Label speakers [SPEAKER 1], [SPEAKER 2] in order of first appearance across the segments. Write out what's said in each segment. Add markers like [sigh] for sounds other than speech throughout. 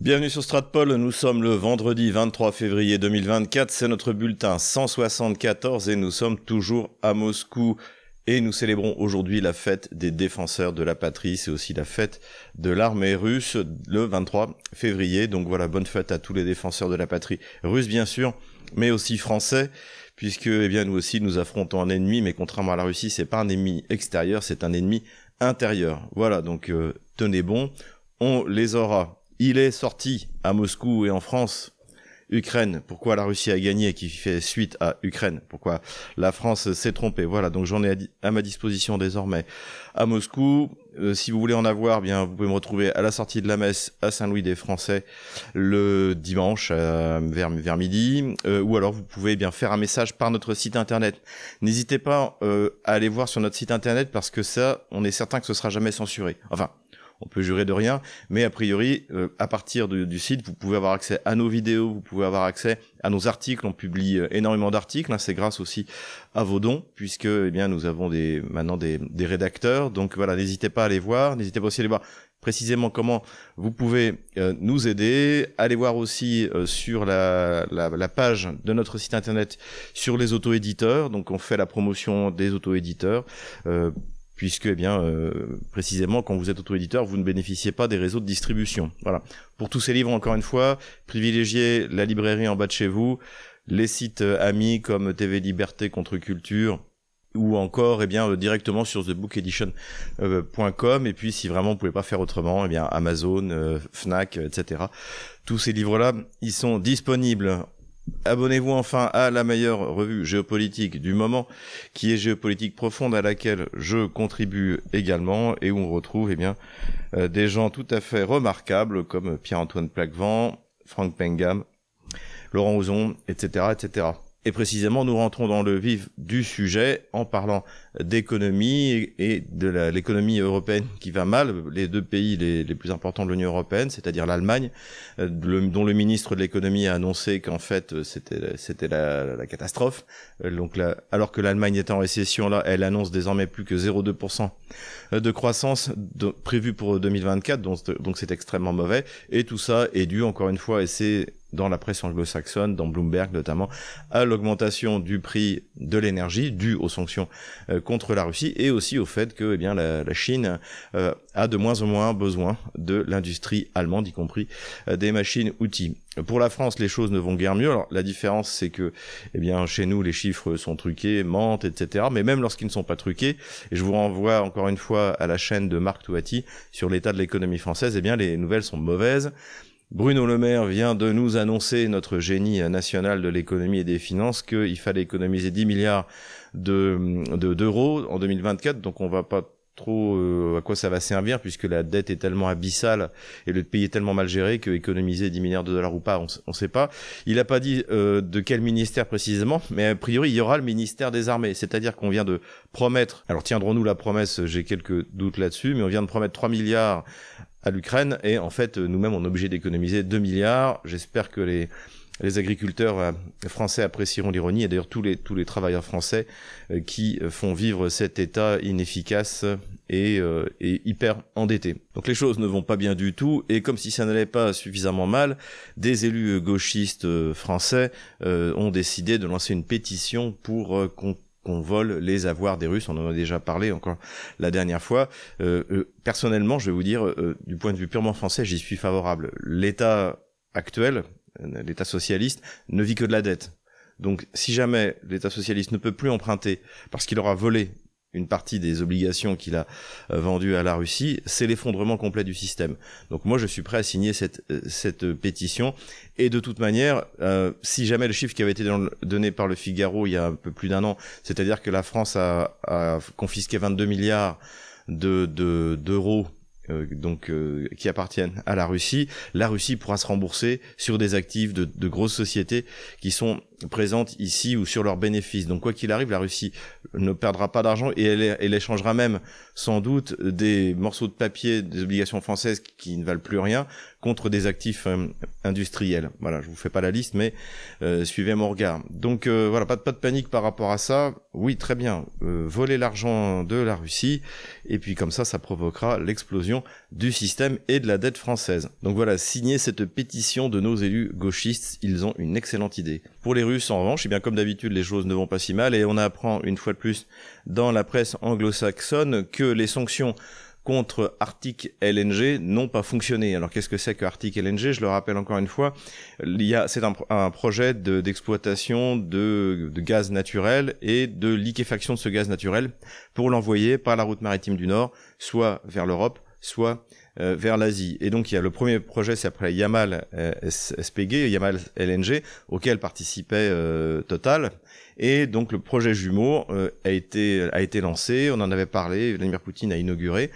[SPEAKER 1] Bienvenue sur Stratpol, nous sommes le vendredi 23 février 2024, c'est notre bulletin 174 et nous sommes toujours à Moscou. Et nous célébrons aujourd'hui la fête des défenseurs de la patrie, c'est aussi la fête de l'armée russe le 23 février, donc voilà, bonne fête à tous les défenseurs de la patrie russes bien sûr, mais aussi français puisque eh bien nous aussi nous affrontons un ennemi mais contrairement à la Russie, c'est pas un ennemi extérieur, c'est un ennemi intérieur. Voilà, donc euh, tenez bon, on les aura il est sorti à Moscou et en France. Ukraine, pourquoi la Russie a gagné qui fait suite à Ukraine, pourquoi la France s'est trompée? Voilà, donc j'en ai à, ma disposition désormais à Moscou. Euh, si vous voulez en avoir, bien vous pouvez me retrouver à la sortie de la messe à Saint-Louis des Français le dimanche euh, vers, vers midi, euh, ou alors vous pouvez bien faire un message par notre site internet. N'hésitez pas à aller voir sur notre site internet parce que ça, on est certain que ce sera jamais censuré. Enfin, on peut jurer de rien, mais a priori, euh, à partir du, site, vous pouvez avoir accès à nos vidéos, vous pouvez avoir accès à nos articles. On publie euh, énormément d'articles. Hein, c'est grâce aussi à vos dons, puisque eh bien nous avons des maintenant des, rédacteurs. Donc voilà, n'hésitez pas à les voir. N'hésitez pas aussi à les voir précisément comment vous pouvez euh, nous aider. Allez voir aussi sur la, la, page de notre site internet sur les auto-éditeurs. Donc on fait la promotion des auto-éditeurs puisque eh bien euh, précisément quand vous êtes auto-éditeur, vous ne bénéficiez pas des réseaux de distribution. Voilà. Pour tous ces livres, encore une fois, privilégiez la librairie en bas de chez vous, les sites euh, amis comme TV Liberté contre Culture ou encore eh bien euh, directement sur thebookedition.com et puis si vraiment vous pouvez pas faire autrement eh bien Amazon, Fnac, etc. Tous ces livres là, ils sont disponibles Abonnez-vous enfin à la meilleure revue géopolitique du moment, qui est Géopolitique Profonde, à laquelle je contribue également, et où on retrouve eh bien, euh, des gens tout à fait remarquables, comme Pierre-Antoine Plaquevent, Franck Pengam, Laurent Ozon, etc., etc. Et précisément, nous rentrons dans le vif du sujet en parlant d'économie et de l'économie européenne qui va mal. Les deux pays les, plus importants de l'Union européenne, c'est-à-dire l'Allemagne, euh, dont le ministre de l'économie a annoncé qu'en fait euh, c'était la, catastrophe. Euh, donc alors que l'Allemagne est en récession, là, elle annonce désormais plus que 0,2% de croissance prévue pour 2024. Donc donc c'est extrêmement mauvais. Et tout ça est dû encore une fois, et c'est dans la presse anglo-saxonne, dans Bloomberg notamment, à l'augmentation du prix de l'énergie due aux sanctions euh, contre la Russie et aussi au fait que eh bien, la, Chine euh, a de moins en moins besoin de l'industrie allemande, y compris euh, des machines-outils. Pour la France, les choses ne vont guère mieux. Alors, la différence, c'est que, eh bien, chez nous, les chiffres sont truqués, mentent, etc. Mais même lorsqu'ils ne sont pas truqués, et je vous renvoie encore une fois à la chaîne de Marc Touati sur l'état de l'économie française, eh bien, les nouvelles sont mauvaises. Bruno Le Maire vient de nous annoncer, notre génie national de l'économie et des finances, qu'il fallait économiser 10 milliards de, d'euros en 2024. Donc on va pas trop euh, à quoi ça va servir puisque la dette est tellement abyssale et le pays est tellement mal géré que économiser 10 milliards de dollars ou pas, on, ne sait pas. Il n'a pas dit euh, de quel ministère précisément, mais a priori il y aura le ministère des armées, c'est-à-dire qu'on vient de promettre. Alors tiendrons-nous la promesse J'ai quelques doutes là-dessus, mais on vient de promettre 3 milliards à l'Ukraine et en fait nous-mêmes on est obligé d'économiser 2 milliards. J'espère que les agriculteurs euh, français apprécieront l'ironie et d'ailleurs tous les tous les travailleurs français euh, qui font vivre cet État inefficace et, euh, et, hyper endetté. Donc les choses ne vont pas bien du tout et comme si ça n'allait pas suffisamment mal, des élus gauchistes français ont décidé de lancer une pétition pour qu'on qu'on vole les avoirs des Russes. On en a déjà parlé encore la dernière fois. Euh, euh, personnellement, je vais vous dire, euh, du point de vue purement français, j'y suis favorable. L'État actuel, l'État socialiste, ne vit que de la dette. Donc, si jamais l'État socialiste ne peut plus emprunter parce qu'il aura volé une partie des obligations qu'il a euh, vendues à la Russie, c'est l'effondrement complet du système. Donc moi, je suis prêt à signer cette, euh, cette pétition. Et de toute manière, euh, si jamais le chiffre qui avait été donné par le Figaro il y a un peu plus d'un an, c'est-à-dire que la France a, a confisqué 22 milliards de d'euros euh, donc qui appartiennent à la Russie, la Russie pourra se rembourser sur des actifs de, de grosses sociétés qui sont présentes ici ou sur leurs bénéfices. Donc quoi qu'il arrive, la Russie ne perdra pas d'argent et elle, échangera même sans doute des morceaux de papier, des obligations françaises qui ne valent plus rien contre des actifs euh, industriels. Voilà, je vous fais pas la liste, mais euh, suivez mon regard. Donc euh, voilà, pas de, pas de panique par rapport à ça. Oui, très bien, voler l'argent de la Russie, et puis comme ça, ça provoquera l'explosion du système et de la dette française. Donc voilà, signer cette pétition de nos élus gauchistes, ils ont une excellente idée. Pour les Russes, en revanche, eh bien comme d'habitude, les choses ne vont pas si mal, et on apprend une fois de plus dans la presse anglo-saxonne que les sanctions contre Arctic LNG n'ont pas fonctionné. Alors qu'est-ce que c'est que Arctic LNG Je le rappelle encore une fois, c'est un, projet d'exploitation de, de, gaz naturel et de liquéfaction de ce gaz naturel pour l'envoyer par la route maritime du Nord, soit vers l'Europe, soit euh, vers l'Asie. Et donc il y a le premier projet, c'est après Yamal euh, SPG, Yamal LNG, auquel participait euh, Total. Et donc le projet jumeau a été a été lancé, on en avait parlé, Vladimir Poutine a inauguré.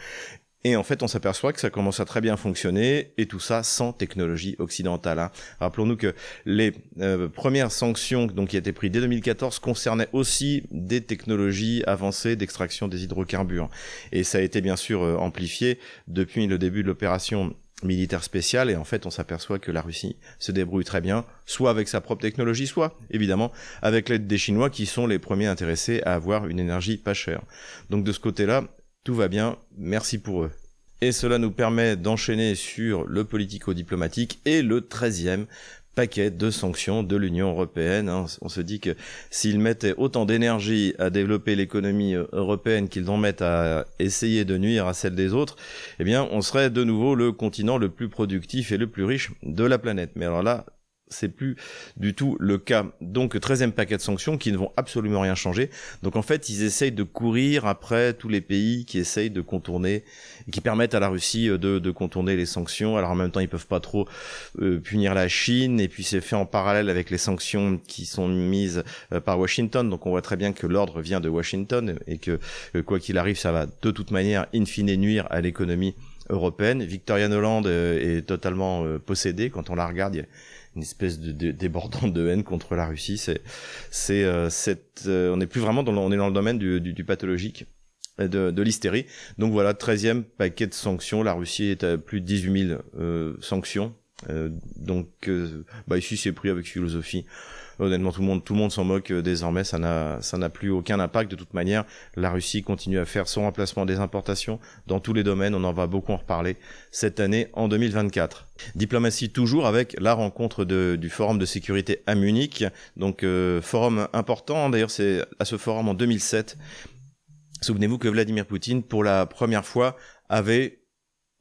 [SPEAKER 1] Et en fait, on s'aperçoit que ça commence à très bien fonctionner, et tout ça sans technologie occidentale. Hein. Rappelons-nous que les euh, premières sanctions donc, qui étaient prises dès 2014 concernaient aussi des technologies avancées d'extraction des hydrocarbures. Et ça a été bien sûr euh, amplifié depuis le début de l'opération militaire spécial et en fait on s'aperçoit que la Russie se débrouille très bien, soit avec sa propre technologie, soit évidemment avec l'aide des Chinois qui sont les premiers intéressés à avoir une énergie pas chère. Donc de ce côté-là, tout va bien, merci pour eux. Et cela nous permet d'enchaîner sur le politico-diplomatique et le 13e paquet de sanctions de l'Union européenne. Hein. On se dit que s'ils mettaient autant d'énergie à développer l'économie euh, européenne qu'ils en mettent à essayer de nuire à celle des autres, eh bien, on serait de nouveau le continent le plus productif et le plus riche de la planète. Mais alors là, c'est plus du tout le cas. Donc 13e paquet de sanctions qui ne vont absolument rien changer. Donc en fait, ils essayent de courir après tous les pays qui essayent de contourner, qui permettent à la Russie euh, de, contourner les sanctions. Alors en même temps, ils peuvent pas trop euh, punir la Chine et puis c'est fait en parallèle avec les sanctions qui sont mises euh, par Washington. Donc on voit très bien que l'ordre vient de Washington et que quoi qu'il arrive, ça va de toute manière in fine nuire à l'économie européenne. Victoria Noland est totalement possédée quand on la regarde. Une espèce de, débordante de haine contre la Russie. C'est, c'est, euh, euh, on n'est plus vraiment dans le, on est dans le domaine du, du, pathologique de, de l'hystérie. Donc voilà, 13e paquet de sanctions. La Russie est à plus de 18 000 euh, sanctions. Donc bah ici c'est pris avec philosophie. Honnêtement tout le monde tout le monde s'en moque euh, désormais. Ça n'a ça n'a plus aucun impact. De toute manière la Russie continue à faire son remplacement des importations dans tous les domaines. On en va beaucoup en reparler cette année en 2024 diplomatie toujours avec la rencontre de, du forum de sécurité à Munich. Donc euh, forum important. D'ailleurs c'est à ce forum en 2007 souvenez-vous que Vladimir Poutine pour la première fois avait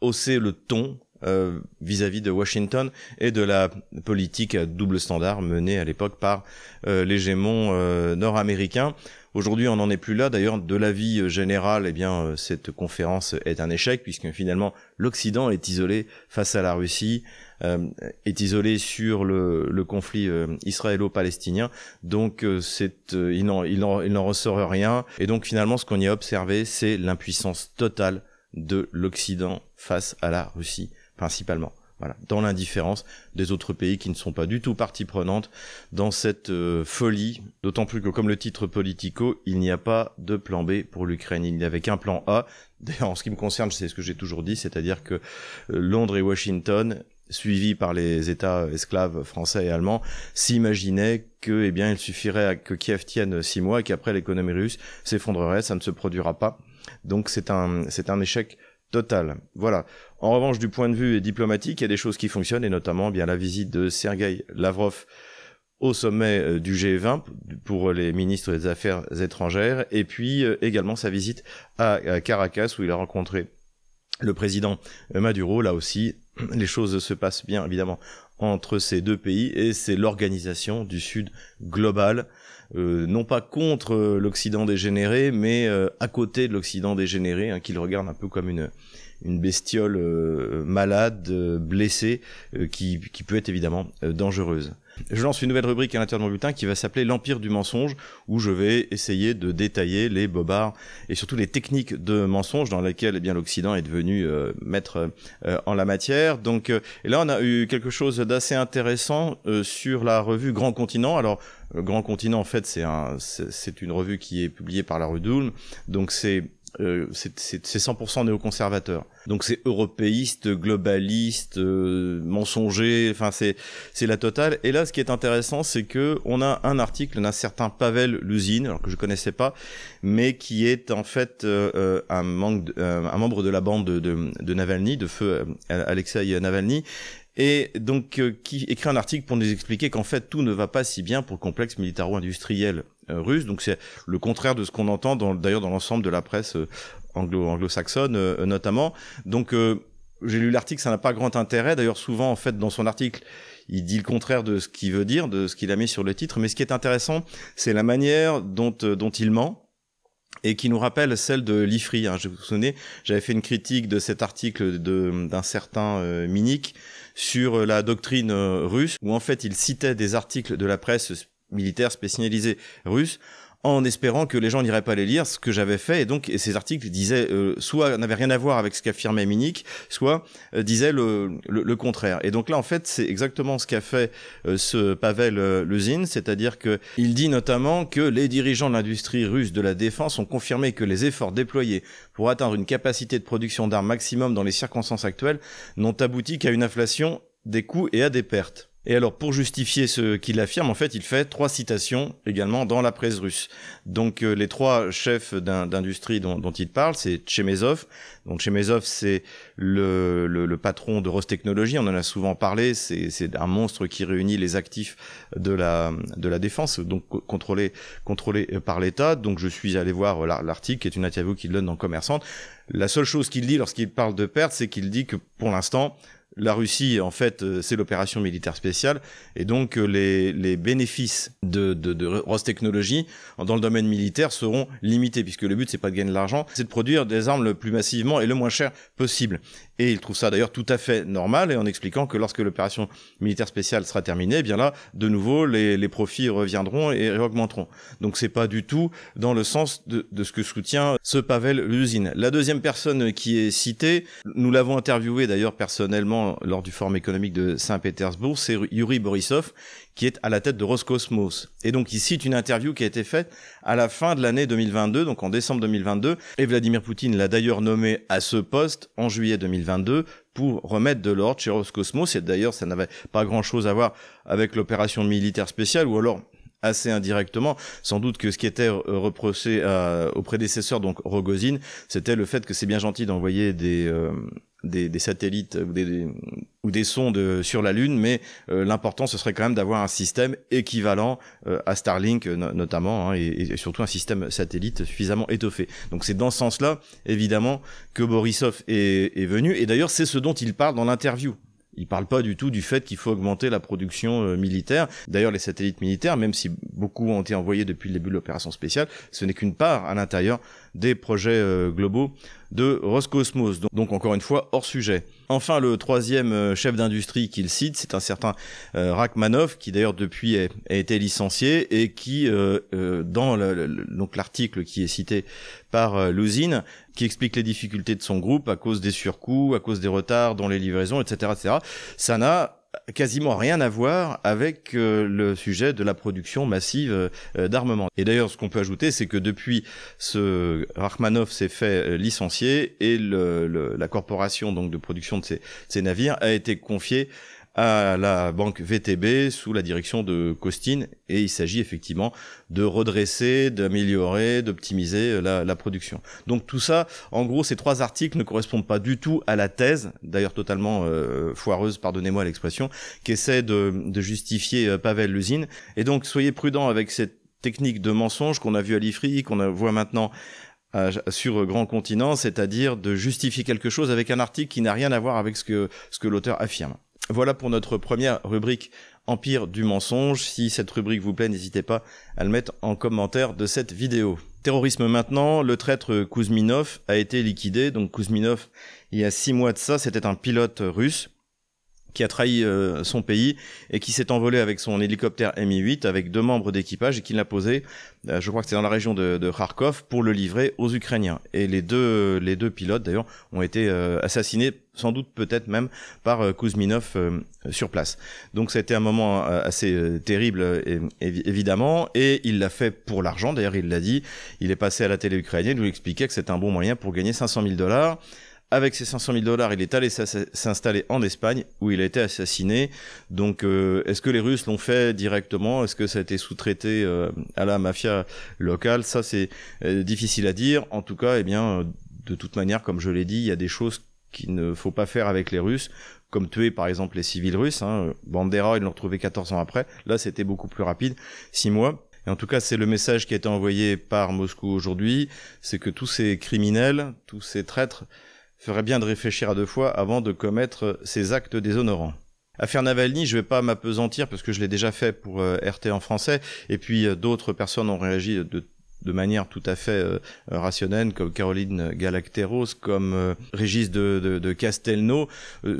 [SPEAKER 1] haussé le ton euh, vis-à-vis de Washington et de la politique à double standard menée à l'époque par euh, l'hégémon euh, nord-américain. Aujourd'hui, on n'en est plus là. D'ailleurs, de l'avis général, eh bien, cette conférence est un échec puisque finalement, l'Occident est isolé face à la Russie, est isolé sur le, le conflit israélo-palestinien. Donc, c'est, il n'en, il n'en ressort rien. Et donc, finalement, ce qu'on y a observé, c'est l'impuissance totale de l'Occident face à la Russie principalement. Voilà, dans l'indifférence des autres pays qui ne sont pas du tout partie prenante dans cette euh, folie, d'autant plus que comme le titre Politico, il n'y a pas de plan B pour l'Ukraine, il n'y avait qu'un plan A. D'ailleurs, en ce qui me concerne, c'est ce que j'ai toujours dit, c'est-à-dire que euh, Londres et Washington suivis par les États esclaves français et allemands, s'imaginaient que, eh bien, il suffirait que Kiev tienne six mois et qu'après l'économie russe s'effondrerait, ça ne se produira pas. Donc c'est un, c'est un échec total. Voilà. En revanche, du point de vue diplomatique, il y a des choses qui fonctionnent, et notamment bien la visite de Sergei Lavrov au sommet euh, du G20 pour les ministres des Affaires étrangères, et puis euh, également sa visite à Caracas où il a rencontré le président Maduro. Là aussi, [clears throat] les choses se passent bien évidemment entre ces deux pays et c'est l'organisation du Sud global, euh, non pas contre l'Occident dégénéré, mais à côté de l'Occident dégénéré, hein, qu'il regarde un peu comme une une bestiole euh, malade, euh, blessée, euh, qui, qui, peut être évidemment dangereuse. Je lance une nouvelle rubrique à l'intérieur de mon bulletin qui va s'appeler l'Empire du mensonge, où je vais essayer de détailler les bobards et surtout les techniques de mensonge dans lesquelles eh bien l'Occident est devenu euh, maître euh, en la matière. Donc, euh, et là, on a eu quelque chose d'assez intéressant sur la revue Grand Continent. Alors, Grand Continent, en fait, c'est un, une revue qui est publiée par la rue Doulm. Donc, c'est euh, c'est 100% néoconservateur. Donc c'est européiste, globaliste, euh, mensonger, enfin c'est c'est la totale. Et là, ce qui est intéressant, c'est que on a un article d'un certain Pavel Luzin, alors que je connaissais pas, mais qui est en fait euh, un, manque un membre de la bande de, de, de Navalny, de feu Alexei Navalny, et donc qui écrit un article pour nous expliquer qu'en fait tout ne va pas si bien pour le complexe militaro-industriel euh, russe. Donc c'est le contraire de ce qu'on entend d'ailleurs dans l'ensemble de la presse euh, anglo, anglo-saxonne euh, notamment. Donc j'ai lu l'article, ça n'a pas grand intérêt. D'ailleurs souvent en fait dans son article il dit le contraire de ce qu'il veut dire, de ce qu'il a mis sur le titre. Mais ce qui est intéressant, c'est la manière dont, dont il ment et qui nous rappelle celle de l'IFRI. Hein. Je vous souvenez, j'avais fait une critique de cet article d'un certain euh, Minik sur la doctrine russe, où en fait il citait des articles de la presse militaires spécialisés russes en espérant que les gens n'iraient pas les lire, ce que j'avais fait. Et donc, ces articles disaient, euh, soit n'avaient rien à voir avec ce qu'affirmait Minik, soit euh, disaient le, le, contraire. Et donc là, en fait, c'est exactement ce qu'a fait euh, ce Pavel euh, Luzin, c'est-à-dire que il dit notamment que les dirigeants de l'industrie russe de la défense ont confirmé que les efforts déployés pour atteindre une capacité de production d'armes maximum dans les circonstances actuelles n'ont abouti qu'à une inflation des coûts et à des pertes. Et alors, pour justifier ce qu'il affirme, en fait, il fait trois citations également dans la presse russe. Donc, euh, les trois chefs d'industrie dont, dont, il parle, c'est Chemezov. Donc, Chemezov, c'est le, le, patron de Rostechnologie. On en a souvent parlé. C'est un monstre qui réunit les actifs de la, de la défense, donc contrôlé, contrôlé par l'État. Donc, je suis allé voir l'article, qui est une interview qu'il donne dans Commerçante. La seule chose qu'il dit lorsqu'il parle de perte, c'est qu'il dit que pour l'instant, la Russie, en fait, euh, c'est l'opération militaire spéciale, et donc euh, les, bénéfices de, de, de Rostechnologie dans le domaine militaire seront limités, puisque le but, c'est pas de gagner de l'argent, c'est de produire des armes le plus massivement et le moins cher possible. Et il trouve ça d'ailleurs tout à fait normal, et en expliquant que lorsque l'opération militaire spéciale sera terminée, eh bien là, de nouveau, les, les profits reviendront et augmenteront. Donc c'est pas du tout dans le sens de, de ce que soutient ce Pavel Luzin. La deuxième personne qui est citée, nous l'avons interviewé d'ailleurs personnellement lors du Forum économique de Saint-Pétersbourg, c'est Yuri Borisov qui est à la tête de Roscosmos. Et donc il cite une interview qui a été faite à la fin de l'année 2022, donc en décembre 2022, et Vladimir Poutine l'a d'ailleurs nommé à ce poste en juillet 2022 pour remettre de l'ordre chez Roscosmos, et d'ailleurs ça n'avait pas grand-chose à voir avec l'opération militaire spéciale, ou alors assez indirectement. Sans doute que ce qui était reproché euh, au prédécesseur, donc Rogozin, c'était le fait que c'est bien gentil d'envoyer des, euh, des, satellites ou des, ou des sondes sur la Lune, mais euh, l'important ce serait quand même d'avoir un système équivalent euh, à Starlink notamment, hein, et, surtout un système satellite suffisamment étoffé. Donc c'est dans ce sens-là, évidemment, que Borisov est, est venu, et d'ailleurs c'est ce dont il parle dans l'interview. Il parle pas du tout du fait qu'il faut augmenter la production euh, militaire. D'ailleurs, les satellites militaires, même si beaucoup ont été envoyés depuis le début de l'opération spéciale, ce n'est qu'une part à l'intérieur des projets euh, globaux de Roscosmos. Donc, encore une fois, hors sujet. Enfin, le troisième euh, chef d'industrie qu'il cite, c'est un certain euh, Rachmanov, qui d'ailleurs depuis a, été licencié et qui, dans l'article qui est cité par l'usine, qui explique les difficultés de son groupe à cause des surcoûts, à cause des retards dans les livraisons, etc., etc. Ça n'a quasiment rien à voir avec euh, le sujet de la production massive euh, d'armement. Et d'ailleurs, ce qu'on peut ajouter, c'est que depuis ce Rachmanov s'est fait euh, licencier et la corporation donc de production de ces, ces navires a été confiée à la banque VTB sous la direction de Costin et il s'agit effectivement de redresser, d'améliorer, d'optimiser la, production. Donc tout ça, en gros, ces trois articles ne correspondent pas du tout à la thèse, d'ailleurs totalement euh, foireuse, pardonnez-moi l'expression, qu'essaie de, de justifier euh, Pavel Lusine. Et donc soyez prudents avec cette technique de mensonge qu'on a vu à l'IFRI, qu'on voit maintenant sur Grand Continent, c'est-à-dire de justifier quelque chose avec un article qui n'a rien à voir avec ce que l'auteur affirme. Voilà pour notre première rubrique Empire du mensonge. Si cette rubrique vous plaît, n'hésitez pas à le mettre en commentaire de cette vidéo. Terrorisme maintenant, le traître Kuzminov a été liquidé. Donc Kuzminov, il y a six mois de ça, c'était un pilote russe qui a trahi euh, son pays et qui s'est envolé avec son hélicoptère Mi-8 avec deux membres d'équipage et qui l'a posé, euh, je crois que c'est dans la région de, de, Kharkov, pour le livrer aux Ukrainiens. Et les deux, les deux pilotes d'ailleurs ont été euh, assassinés, sans doute peut-être même par Kuzminov sur place. Donc ça a été un moment assez terrible évidemment, et il l'a fait pour l'argent. D'ailleurs il l'a dit, il est passé à la télé ukrainienne, il lui expliquait que c'était un bon moyen pour gagner 500 000 dollars. Avec ses 500 000 dollars, il est allé s'installer en Espagne où il a été assassiné. Donc, euh, est-ce que les Russes l'ont fait directement? Est-ce que ça a été sous-traité euh, à la mafia locale? Ça, c'est euh, difficile à dire. En tout cas, eh bien, de toute manière, comme je l'ai dit, il y a des choses qu'il ne faut pas faire avec les Russes, comme tuer par exemple les civils russes. Hein. Bandera, ils l'ont retrouvé 14 ans après. Là, c'était beaucoup plus rapide, 6 mois. Et en tout cas, c'est le message qui a été envoyé par Moscou aujourd'hui, c'est que tous ces criminels, tous ces traîtres, ferait bien de réfléchir à deux fois avant de commettre ces actes déshonorants. Affaire Navalny, je vais pas m'apesantir parce que je l'ai déjà fait pour euh, RT en français, et puis euh, d'autres personnes ont réagi de, manière tout à fait euh, rationnelle, comme Caroline Galacteros, comme Régis de, de, de Castelnau,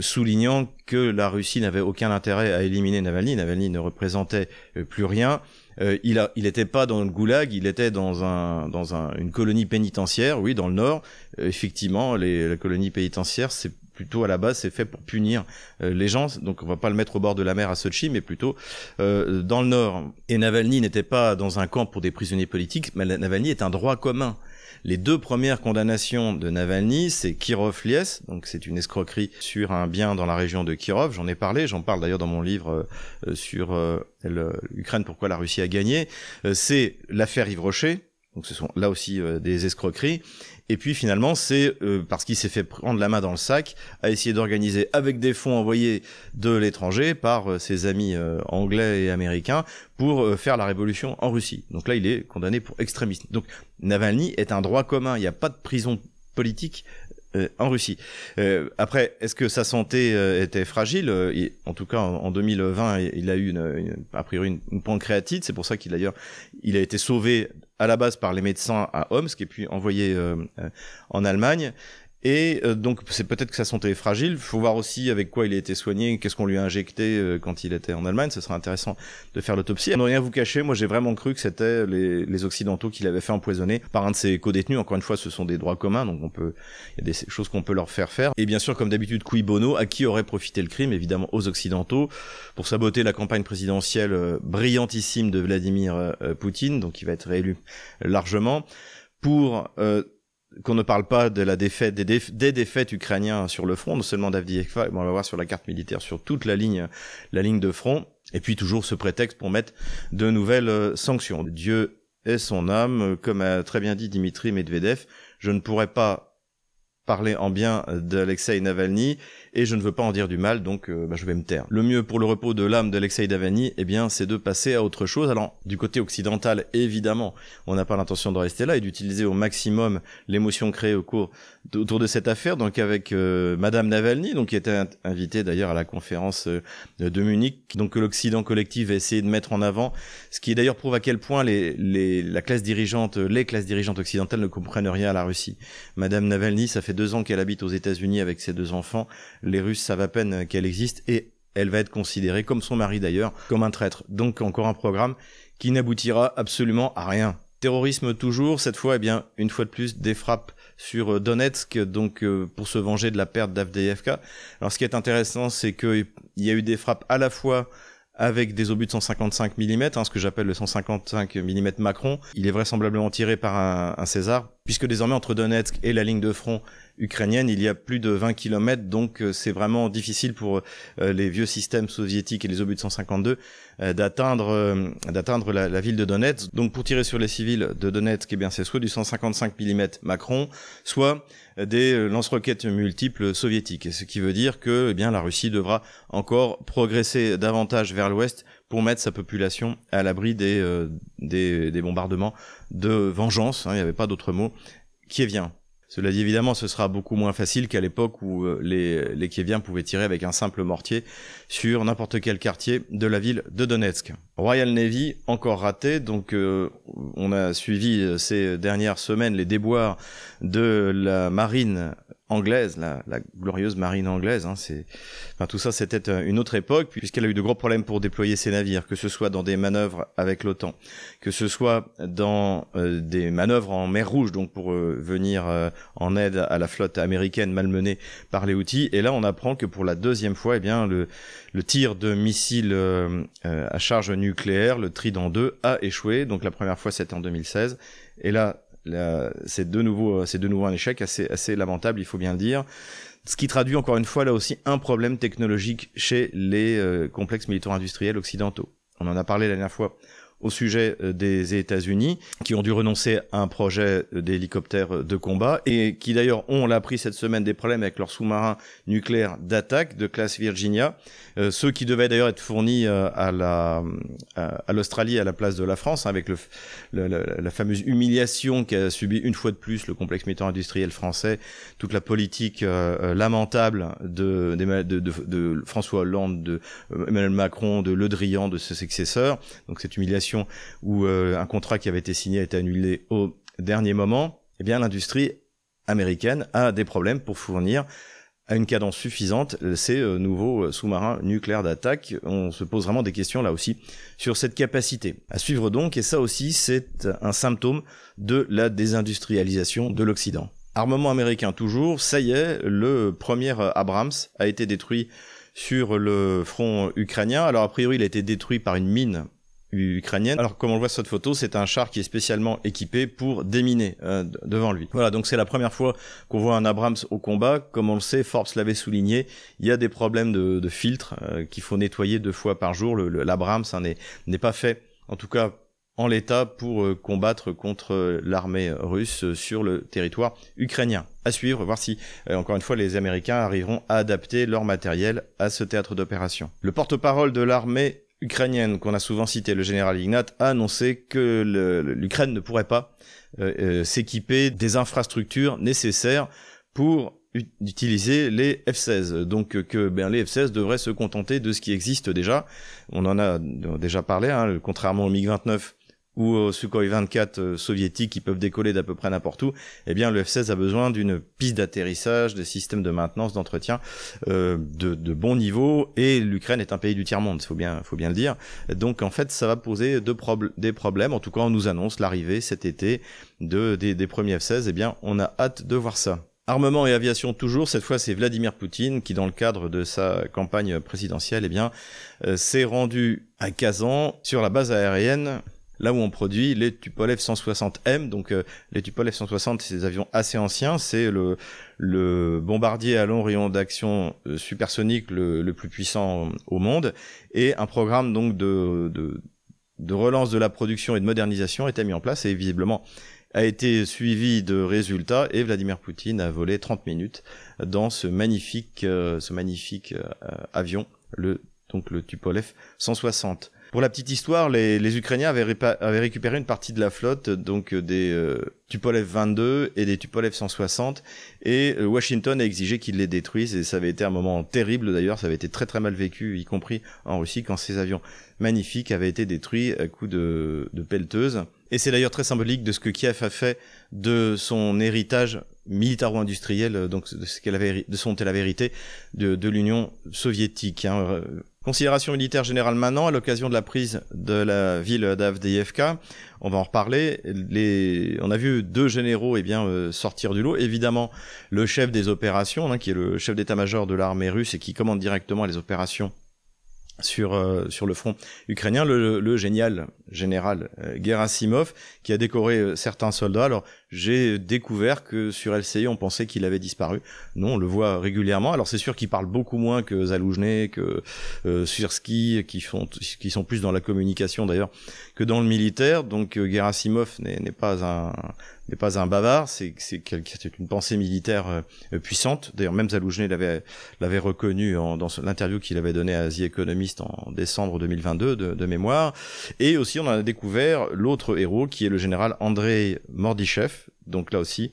[SPEAKER 1] soulignant que la Russie n'avait aucun intérêt à éliminer Navalny. Navalny ne représentait plus rien. Euh, il a, il n'était pas dans le goulag, il était dans un, dans un, une colonie pénitentiaire, oui, dans le nord. Euh, effectivement, les, la colonie pénitentiaire, c'est plutôt à la base, c'est fait pour punir euh, les gens. Donc, on va pas le mettre au bord de la mer à Sochi, mais plutôt dans le nord. Et Navalny n'était pas dans un camp pour des prisonniers politiques, mais Navalny est un droit commun. Les deux premières condamnations de Navalny, c'est Kirov-Lies, donc c'est une escroquerie sur un bien dans la région de Kirov. J'en ai parlé, j'en parle d'ailleurs dans mon livre euh, sur euh, l'Ukraine, pourquoi la Russie a gagné. Euh, c'est l'affaire Yves Rocher, donc ce sont là aussi des escroqueries. Et puis finalement, c'est euh, parce qu'il s'est fait prendre la main dans le sac à essayer d'organiser avec des fonds envoyés de l'étranger par euh, ses amis euh, anglais et américains pour faire la révolution en Russie. Donc là, il est condamné pour extrémisme. Donc Navalny est un droit commun. Il n'y a pas de prison politique en Russie. après, est-ce que sa santé était fragile? En tout cas, en, 2020, il a eu une, a priori une, pancréatite. C'est pour ça qu'il d'ailleurs, il a été sauvé à la base par les médecins à Omsk et puis envoyé euh, euh, en Allemagne. Et euh, donc c'est peut-être que sa santé est fragile. Il faut voir aussi avec quoi il a été soigné, qu'est-ce qu'on lui a injecté euh, quand il était en Allemagne. Ce serait intéressant de faire l'autopsie. Ne rien vous cacher, moi j'ai vraiment cru que c'était les, les, Occidentaux qui l'avaient fait empoisonner par un de ses co-détenus. Encore une fois, ce sont des droits communs, donc on peut, il y a des choses qu'on peut leur faire faire. Et bien sûr, comme d'habitude, cui bono, à qui aurait profité le crime? Évidemment aux Occidentaux pour saboter la campagne présidentielle euh, brillantissime de Vladimir Poutine, donc il va être réélu largement pour qu'on ne parle pas de la défaite des, défaites ukrainiens sur le front, non seulement d'Avdiivka, mais on va voir sur la carte militaire sur toute la ligne, la ligne de front, et puis toujours ce prétexte pour mettre de nouvelles euh, sanctions. Dieu est son âme, comme a très bien dit Dimitri Medvedev, je ne pourrais pas parler en bien d'Alexei Navalny et je ne veux pas en dire du mal, donc euh, bah, je vais me taire. Le mieux pour le repos de l'âme d'Alexei Navalny, eh bien, c'est de passer à autre chose. Alors, du côté occidental, évidemment, on n'a pas l'intention de rester là et d'utiliser au maximum l'émotion créée au cours autour de cette affaire, donc avec euh, Madame Navalny, donc qui était invitée d'ailleurs à la conférence euh, de Munich, donc que l'Occident collectif a essayé de mettre en avant, ce qui d'ailleurs prouve à quel point les, les, la classe dirigeante, les classes dirigeantes occidentales ne comprennent rien à la Russie. Madame Navalny, ça fait deux ans qu'elle habite aux États-Unis avec ses deux enfants. Les Russes savent à peine qu'elle existe et elle va être considérée, comme son mari d'ailleurs, comme un traître. Donc encore un programme qui n'aboutira absolument à rien. Terrorisme toujours, cette fois, eh bien, une fois de plus, des frappes sur Donetsk, donc euh, pour se venger de la perte d'Avdeyevka. Alors ce qui est intéressant, c'est qu'il y a eu des frappes à la fois avec des obus de 155 mm, hein, ce que j'appelle le 155 mm Macron. Il est vraisemblablement tiré par un, un César, puisque désormais entre Donetsk et la ligne de front ukrainienne, il y a plus de 20 km, donc euh, c'est vraiment difficile pour euh, les vieux systèmes soviétiques et les obus de 152 euh, d'atteindre d'atteindre la, ville de Donetsk. Donc pour tirer sur les civils de Donetsk, eh bien c'est soit du 155 mm Macron, soit des lance-roquettes multiples soviétiques. Ce qui veut dire que eh bien la Russie devra encore progresser davantage vers l'ouest pour mettre sa population à l'abri des, des, des, bombardements de vengeance, hein, il n'y avait pas d'autre mot, qui vient. Cela dit, évidemment, ce sera beaucoup moins facile qu'à l'époque où euh, les, les Kieviens pouvaient tirer avec un simple mortier sur n'importe quel quartier de la ville de Donetsk. Royal Navy, encore raté, donc euh, on a suivi euh, ces dernières semaines les déboires de la marine anglaise, la, glorieuse marine anglaise. Hein, c'est, enfin, tout ça, c'était euh, une autre époque, puisqu'elle a eu de gros problèmes pour déployer ses navires, que ce soit dans des manœuvres avec l'OTAN, que ce soit dans euh, des manœuvres en mer Rouge, donc pour euh, venir en aide à la flotte américaine malmenée par les outils. Et là, on apprend que pour la deuxième fois, eh bien, le, le tir de missiles à charge nucléaire, le Trident 2, a échoué. Donc la première fois, c'était en 2016. Et là, c'est de nouveau, c'est de nouveau un échec assez, assez lamentable, il faut bien le dire. Ce qui traduit encore une fois là aussi un problème technologique chez les euh, complexes militaires industriels occidentaux. On en a parlé la dernière fois au sujet euh, des États-Unis, qui ont dû renoncer à un projet d'hélicoptère de combat et qui d'ailleurs ont, on l'a appris cette semaine, des problèmes avec leurs sous-marins nucléaires d'attaque de classe Virginia, euh, ceux qui devaient d'ailleurs être fournis euh, à la à, l'Australie à la place de la France, avec la, fameuse humiliation qu'a subi une fois de plus le complexe militaire industriel français, toute la politique lamentable de, de, François Hollande, de Emmanuel Macron, de Le Drian, de ses successeurs. Donc cette humiliation où euh, un contrat qui avait été signé a été annulé au dernier moment, eh bien l'industrie américaine a des problèmes pour fournir à une cadence suffisante ces euh, nouveaux euh, sous-marins nucléaires d'attaque. On se pose vraiment des questions là aussi sur cette capacité. À suivre donc, et ça aussi c'est un symptôme de la désindustrialisation de l'Occident. Armement américain toujours, ça y est, le premier Abrams a été détruit sur le front ukrainien. Alors a priori il a été détruit par une mine ukrainienne. Alors comme on le voit sur cette photo, c'est un char qui est spécialement équipé pour déminer euh, devant lui. Voilà, donc c'est la première fois qu'on voit un Abrams au combat. Comme on le sait, Forbes l'avait souligné, il y a des problèmes de, de filtre euh, qu'il faut nettoyer deux fois par jour. L'Abrams le, hein, n'est pas fait, en tout cas en l'état, pour euh, combattre contre l'armée russe sur le territoire ukrainien. À suivre, voir si, encore une fois, les Américains arriveront à adapter leur matériel à ce théâtre d'opération. Le porte-parole de l'armée ukrainienne qu'on a souvent cité, le général Ignat, a annoncé que l'Ukraine ne pourrait pas euh, euh, s'équiper des infrastructures nécessaires pour utiliser les F-16. Donc que ben, les F-16 devraient se contenter de ce qui existe déjà. On en a déjà parlé, hein, contrairement au MiG-29 ou au Sukhoi 24 euh, soviétiques qui peuvent décoller d'à peu près n'importe où, eh bien le F-16 a besoin d'une piste d'atterrissage, des systèmes de maintenance, d'entretien euh, de, de, bon niveau, et l'Ukraine est un pays du tiers-monde, faut bien, faut bien le dire. Donc en fait, ça va poser de des problèmes. En tout cas, on nous annonce l'arrivée cet été de, des, des premiers F-16. Eh bien, on a hâte de voir ça. Armement et aviation toujours, cette fois c'est Vladimir Poutine qui dans le cadre de sa campagne présidentielle eh bien euh, s'est rendu à Kazan sur la base aérienne là où on produit les Tupolev 160M. Donc euh, les Tupolev 160, c'est des avions assez anciens, c'est le, le bombardier à long rayon d'action euh, supersonique le, le, plus puissant au monde, et un programme donc de, de, de relance de la production et de modernisation était mis en place et visiblement a été suivi de résultats et Vladimir Poutine a volé 30 minutes dans ce magnifique, euh, ce magnifique avion, le donc le Tupolev 160. Pour la petite histoire, les, les Ukrainiens avaient, récupéré une partie de la flotte, donc euh, des euh, Tupolev 22 et des Tupolev 160, et euh, Washington a exigé qu'ils les détruisent, et ça avait été un moment terrible d'ailleurs, ça avait été très très mal vécu, y compris en Russie, quand ces avions magnifiques avaient été détruits à coups de, de pelleteuses. Et c'est d'ailleurs très symbolique de ce que Kiev a fait de son héritage militaro-industriel, donc de ce qu'elle avait, de son la vérité de, de l'Union soviétique. Hein. Considération militaire générale maintenant, à l'occasion de la prise de la ville d'Avdeyevka, on va en reparler. Les, on a vu deux généraux eh bien, euh, sortir du lot. Évidemment, le chef des opérations, hein, qui est le chef d'état-major de l'armée russe et qui commande directement les opérations sur euh, sur le front ukrainien le, le génial général euh, Gerasimov qui a décoré euh, certains soldats alors j'ai découvert que sur LCI on pensait qu'il avait disparu non on le voit régulièrement alors c'est sûr qu'il parle beaucoup moins que Zaloujny que euh, Sursky qui font qui sont plus dans la communication d'ailleurs que dans le militaire donc Gerasimov n'est pas un n'est pas un bavard, c'est c'est une pensée militaire euh, puissante. D'ailleurs, même Zaloujny l'avait l'avait reconnu en, dans l'interview qu'il avait donnée à The Economist en décembre 2022 de, de mémoire. Et aussi, on a découvert l'autre héros qui est le général Andrei Mordichev. Donc là aussi,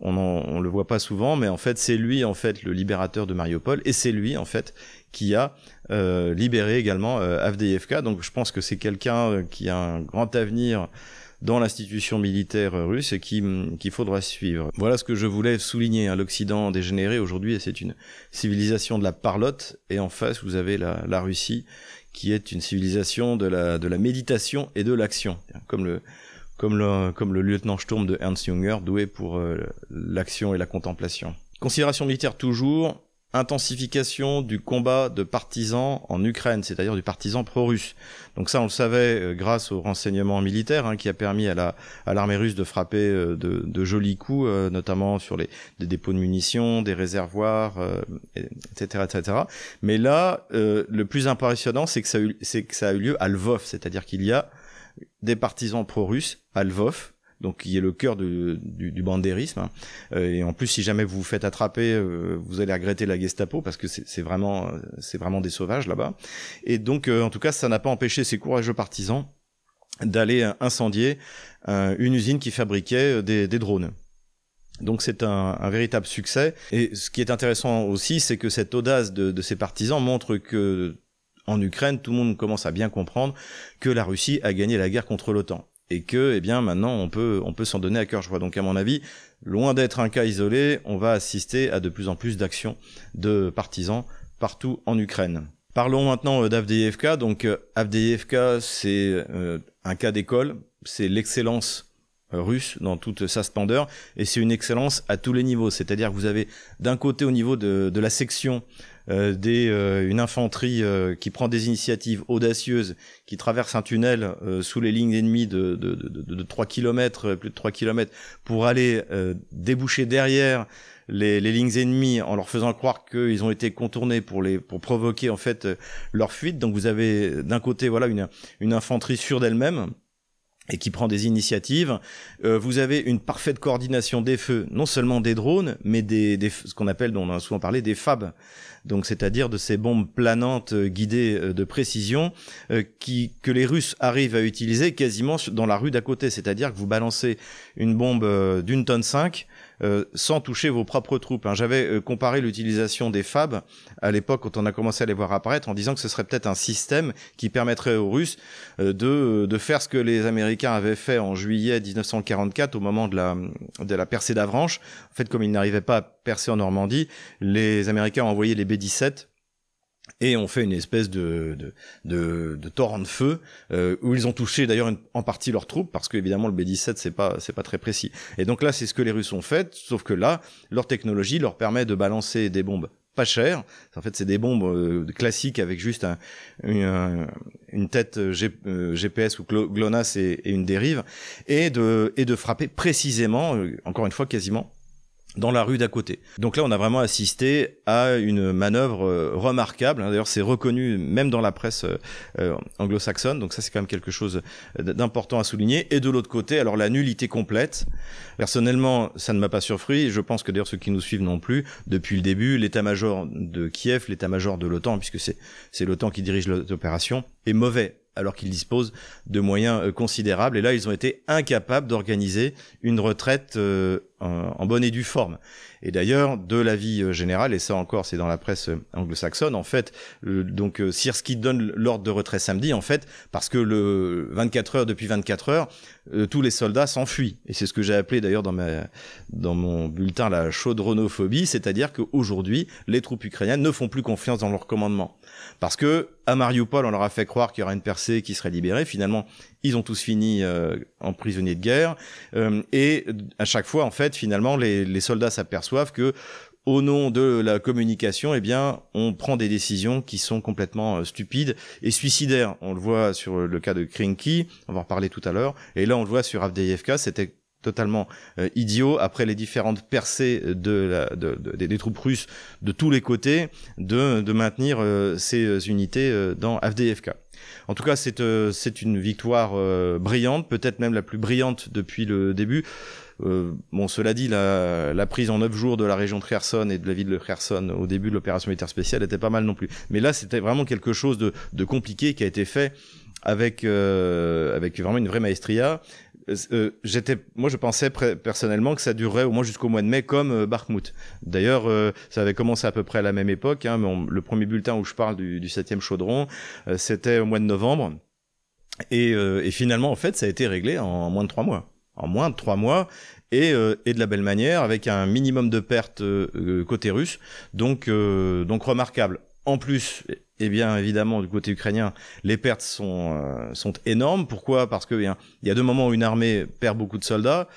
[SPEAKER 1] on, on le voit pas souvent, mais en fait, c'est lui en fait le libérateur de Mariupol et c'est lui en fait qui a euh, libéré également euh, Avdeyevka. Donc je pense que c'est quelqu'un euh, qui a un grand avenir dans l'institution militaire russe et qu'il faudra suivre. Voilà ce que je voulais souligner. Hein. L'Occident dégénéré aujourd'hui, c'est une civilisation de la parlotte, et en face, vous avez la, la Russie, qui est une civilisation de la, de la méditation et de l'action, comme le, comme le, comme le lieutenant Sturm de Ernst Junger, doué pour euh, l'action et la contemplation. Considération militaire toujours, intensification du combat de partisans en Ukraine, c'est-à-dire du partisan pro-russe. Donc ça, on le savait euh, grâce au renseignement militaire hein, qui a permis à la à l'armée russe de frapper euh, de, de, jolis coups, euh, notamment sur les des dépôts de munitions, des réservoirs, etc., etc. Mais là, le plus impressionnant, c'est que c'est que ça a eu lieu à Lvov, c'est-à-dire qu'il y a des partisans pro-russes à Lvov donc qui est le cœur du, du, bandérisme. Hein. Euh, et en plus, si jamais vous vous faites attraper, euh, vous allez regretter la Gestapo parce que c'est vraiment, c'est vraiment des sauvages là-bas. Et donc, euh, en tout cas, ça n'a pas empêché ces courageux partisans d'aller incendier une usine qui fabriquait des, des drones. Donc c'est un, un, véritable succès. Et ce qui est intéressant aussi, c'est que cette audace de, de ces partisans montre que en Ukraine, tout le monde commence à bien comprendre que la Russie a gagné la guerre contre l'OTAN et que eh bien maintenant on peut on peut s'en donner à cœur joie. Donc à mon avis, loin d'être un cas isolé, on va assister à de plus en plus d'actions de partisans partout en Ukraine. Parlons maintenant euh, d'Avdeyevka. Donc euh, Avdeyevka, c'est euh, un cas d'école, c'est l'excellence russe dans toute sa splendeur et c'est une excellence à tous les niveaux. C'est-à-dire que vous avez d'un côté au niveau de, de la section euh, des, euh, une infanterie euh, qui prend des initiatives audacieuses, qui traverse un tunnel sous les lignes ennemies de, de, de, de 3 km, plus de 3 km, pour aller déboucher derrière les, les, lignes ennemies en leur faisant croire qu'ils ont été contournés pour les pour provoquer en fait leur fuite. Donc vous avez d'un côté voilà une une infanterie sûre d'elle-même et qui prend des initiatives. Euh, vous avez une parfaite coordination des feux, non seulement des drones, mais des, des ce qu'on appelle, dont on a souvent parlé, des FAB. Donc, c'est-à-dire de ces bombes planantes euh, guidées euh, de précision qui que les Russes arrivent à utiliser quasiment dans la rue d'à côté. C'est-à-dire que vous balancez une bombe d'une tonne 5 euh, sans toucher vos propres troupes. Hein. J'avais euh, comparé l'utilisation des FAB à l'époque quand on a commencé à les voir apparaître en disant que ce serait peut-être un système qui permettrait aux Russes euh, de, de faire ce que les Américains avaient fait en juillet 1944 au moment de la, de la percée d'Avranches. En fait, comme ils n'arrivaient pas à percer en Normandie, les Américains ont envoyé les B-17 et on fait une espèce de, de, de, de torrent de feu euh, où ils ont touché d'ailleurs en partie leurs troupes parce qu'évidemment le B-17 c'est pas c'est pas très précis. Et donc là c'est ce que les Russes ont fait, sauf que là leur technologie leur permet de balancer des bombes pas chères. En fait c'est des bombes euh, classiques avec juste un, une, une, tête GPS euh, ou GLONASS et, et, une dérive et de et de frapper précisément encore une fois quasiment dans la rue d'à côté. Donc là, on a vraiment assisté à une manœuvre euh, remarquable. Hein. D'ailleurs, c'est reconnu même dans la presse euh, euh, anglo-saxonne. Donc ça, c'est quand même quelque chose d'important à souligner. Et de l'autre côté, alors la nullité complète. Personnellement, ça ne m'a pas surpris. Je pense que d'ailleurs ceux qui nous suivent non plus, depuis le début, l'état-major de Kiev, l'état-major de l'OTAN, puisque c'est c'est l'OTAN qui dirige l'opération, est mauvais alors qu'ils disposent de moyens euh, considérables. Et là, ils ont été incapables d'organiser une retraite euh, en, bonne et due forme. Et d'ailleurs, de l'avis euh, général, et ça encore, c'est dans la presse anglo-saxonne, en fait, donc Sirski donne l'ordre de retrait samedi, en fait, parce que le 24 heures depuis 24 heures, tous les soldats s'enfuient. Et c'est ce que j'ai appelé d'ailleurs dans dans mon bulletin la chaudronophobie, c'est-à-dire qu'aujourd'hui, les troupes ukrainiennes ne font plus confiance dans leur commandement. Parce que à Mariupol, on leur a fait croire qu'il y aurait une percée qui serait libérée. Finalement, ils ont tous fini euh, en prisonniers de guerre. Euh, et à chaque fois, en fait, finalement, les, soldats s'aperçoivent que au nom de la communication, eh bien, on prend des décisions qui sont complètement euh, stupides et suicidaires. On le voit sur le cas de Krinky, on va en reparler tout à l'heure. Et là, on le voit sur Avdeyevka, c'était totalement euh, idiot après les différentes percées de, la, de, des troupes russes de tous les côtés de, de maintenir euh, ces euh, unités dans Avdeyevka. En tout cas, c'est c'est une victoire brillante, peut-être même la plus brillante depuis le début. bon, cela dit, la, la, prise en neuf jours de la région de Kherson et de la ville de Kherson au début de l'opération militaire spéciale était pas mal non plus. Mais là, c'était vraiment quelque chose de, de compliqué qui a été fait avec avec vraiment une vraie maestria euh, j'étais, moi, je pensais personnellement que ça durerait au moins jusqu'au mois de mai, comme euh, D'ailleurs, euh, ça avait commencé à peu près à la même époque. Hein, mais le premier bulletin où je parle du, du 7e chaudron, euh, c'était au mois de novembre. Et, et, finalement, en fait, ça a été réglé en moins de trois mois. En moins de trois mois, et, et de la belle manière, avec un minimum de pertes côté russe, donc, donc remarquable. En plus, eh bien, évidemment, du côté ukrainien, les pertes sont, euh, sont énormes. Pourquoi? Parce qu'il y a deux moments où une armée perd beaucoup de soldats.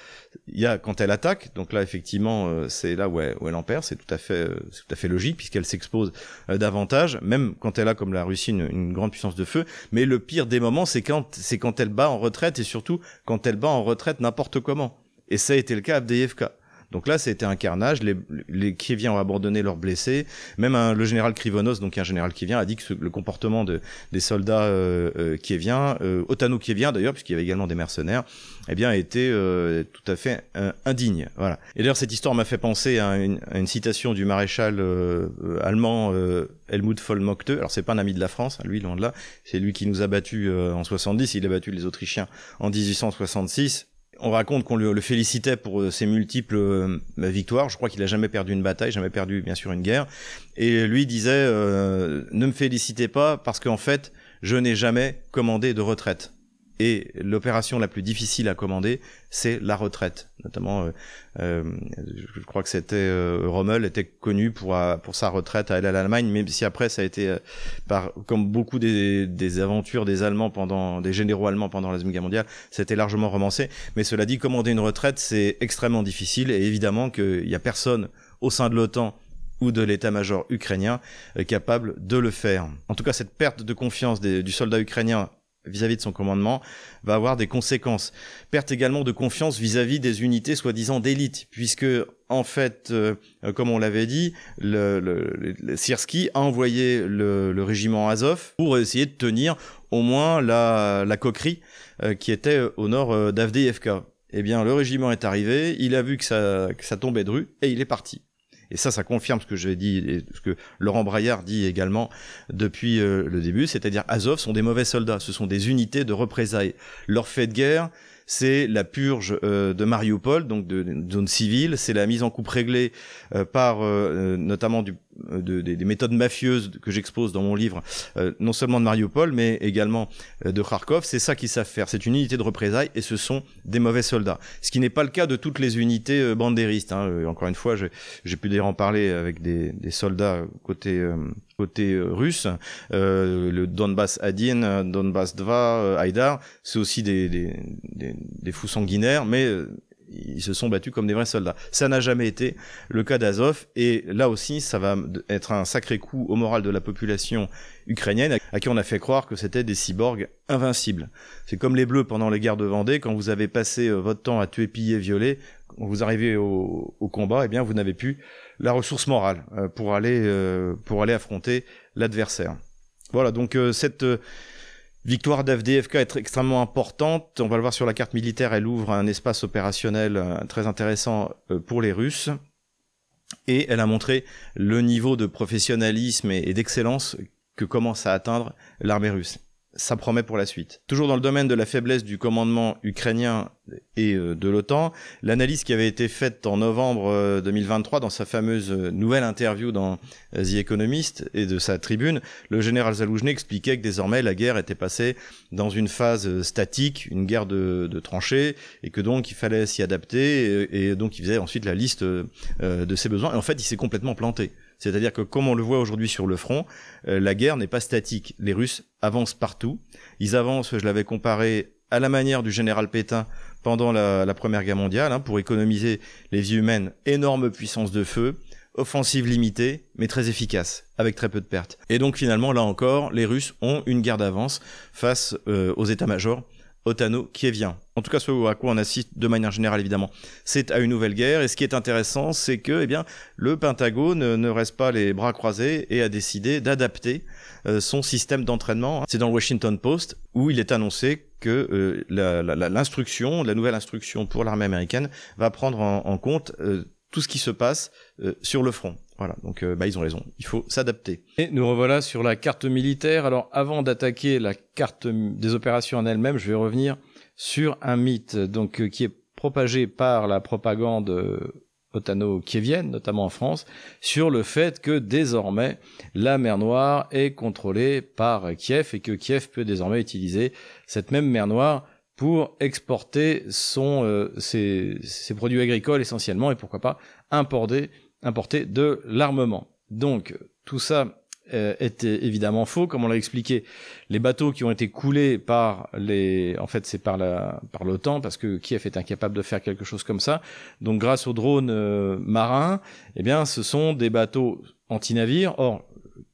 [SPEAKER 1] Il y a quand elle attaque, donc là, effectivement, euh, c'est là où elle, en perd. C'est tout à fait, euh, tout à fait logique puisqu'elle s'expose davantage, même quand elle a, comme la Russie, une, une, grande puissance de feu. Mais le pire des moments, c'est quand, c'est quand elle bat en retraite et surtout quand elle bat en retraite n'importe comment. Et ça a été le cas à Avdeyevka. Donc là, c'était un carnage. Les, les Kieviens ont abandonné leurs blessés. Même le général Krivonos, donc un général kievien, a dit que le comportement de, des soldats euh, euh, kieviens, euh, otano-kieviens d'ailleurs, puisqu'il y avait également des mercenaires, eh bien, était euh, tout à fait euh, indigne. Voilà. Et d'ailleurs, cette histoire m'a fait penser à une, à une, citation du maréchal euh, allemand Helmut Vollmockte. Alors, c'est pas un ami de la France, hein, lui, loin de là. C'est lui qui nous a battus en 70. Il a battu les Autrichiens en 1866 on raconte qu'on le, félicitait pour euh, ses multiples euh, victoires. Je crois qu'il a jamais perdu une bataille, jamais perdu bien sûr une guerre. Et lui disait euh, ne me félicitez pas parce qu'en fait je n'ai jamais commandé de retraite. Et l'opération la plus difficile à commander, c'est la retraite. Notamment, euh, euh, je crois que c'était euh, Rommel était connu pour pour sa retraite à aller à l'Allemagne, même si après ça a été comme beaucoup des, aventures des Allemands pendant des généraux allemands pendant la Deuxième Guerre mondiale, c'était largement romancé. Mais cela dit, commander une retraite, c'est extrêmement difficile et évidemment qu'il y a personne au sein de l'OTAN ou de l'état-major ukrainien capable de le faire. En tout cas, cette perte de confiance des, du soldat ukrainien vis-à-vis de son commandement va avoir des conséquences. Perte également de confiance vis-à-vis des unités soi-disant d'élite, puisque en fait, euh, comme on l'avait dit, le, Sirski a envoyé le, régiment Azov pour essayer de tenir au moins la, la coquerie euh, qui était au nord euh, d'Avdeyevka. Eh bien, le régiment est arrivé, il a vu que ça, que ça tombait de rue et il est parti. Et ça, ça confirme ce que j'ai dit et ce que Laurent Braillard dit également depuis euh, le début, c'est-à-dire Azov sont des mauvais soldats, ce sont des unités de représailles. Leur fait de guerre, c'est la purge euh, de Mariupol, donc de, zone civile, c'est la mise en coupe réglée euh, par notamment du, de, des méthodes mafieuses que j'expose dans mon livre, non seulement de Mariupol, mais également de Kharkov. C'est ça qu'ils savent faire. C'est une unité de représailles et ce sont des mauvais soldats. Ce qui n'est pas le cas de toutes les unités bandéristes. Hein. Encore une fois, j'ai pu d'ailleurs en parler avec des, des soldats côté côté russe, euh, le Donbass Adin, Donbass Dva, Haïdar, c'est aussi des, des, des, des, fous sanguinaires, mais ils se sont battus comme des vrais soldats. Ça n'a jamais été le cas d'Azov, et là aussi, ça va être un sacré coup au moral de la population ukrainienne, à qui on a fait croire que c'était des cyborgs invincibles. C'est comme les Bleus pendant les guerres de Vendée, quand vous avez passé votre temps à tuer, piller, violer, quand vous arrivez au, combat, eh bien, vous n'avez plus la ressource morale euh, pour aller euh, pour aller affronter l'adversaire. Voilà, donc euh, cette victoire d'FDFK est extrêmement importante. On va le voir sur la carte militaire, elle ouvre un espace opérationnel très intéressant pour les Russes. Et elle a montré le niveau de professionnalisme et d'excellence que commence à atteindre l'armée russe ça promet pour la suite. Toujours dans le domaine de la faiblesse du commandement ukrainien et euh, de l'OTAN, l'analyse qui avait été faite en novembre 2023 euh, dans sa fameuse euh, nouvelle interview dans The Economist et de sa tribune, le général Zaloujny expliquait que désormais la guerre était passée dans une phase statique, une guerre de, de tranchées, et que donc il fallait s'y adapter, et, et, donc il faisait ensuite la liste de ses besoins. Et en fait, il s'est complètement planté. C'est-à-dire que comme on le voit aujourd'hui sur le front, euh, la guerre n'est pas statique. Les Russes avancent partout. Ils avancent, je l'avais comparé à la manière du général Pétain pendant la, Première Guerre mondiale, hein, pour économiser les vies humaines, énorme puissance de feu, offensive limitée, mais très efficace, avec très peu de pertes. Et donc finalement, là encore, les Russes ont une guerre d'avance face euh, aux états-majors otano-kievien. En tout cas, ce à quoi on assiste de manière générale, évidemment, c'est à une nouvelle guerre. Et ce qui est intéressant, c'est que, eh bien, le Pentagone ne reste pas les bras croisés et a décidé d'adapter euh, son système d'entraînement. C'est dans le Washington Post où il est annoncé que euh, l'instruction, la, la, nouvelle instruction pour l'armée américaine, va prendre en, compte euh, tout ce qui se passe sur le front. Voilà, donc euh, bah, ils ont raison, il faut s'adapter. Et nous revoilà sur la carte militaire. Alors avant d'attaquer la carte des opérations en elle-même, je vais revenir sur un mythe donc euh, qui est propagé par la propagande
[SPEAKER 2] otano-kievienne, notamment en France, sur le fait que désormais la mer Noire est contrôlée par Kiev et que Kiev peut désormais utiliser cette même mer Noire pour exporter son, euh, ses, ses, produits agricoles essentiellement et pourquoi pas importer, importer de l'armement. Donc tout ça euh, était évidemment faux, comme on l'a expliqué. Les bateaux qui ont été coulés par les, en fait, c'est par la, par l'OTAN, parce que Kiev est incapable de faire quelque chose comme ça. Donc, grâce aux drones euh, marins, eh bien, ce sont des bateaux anti-navires. Or,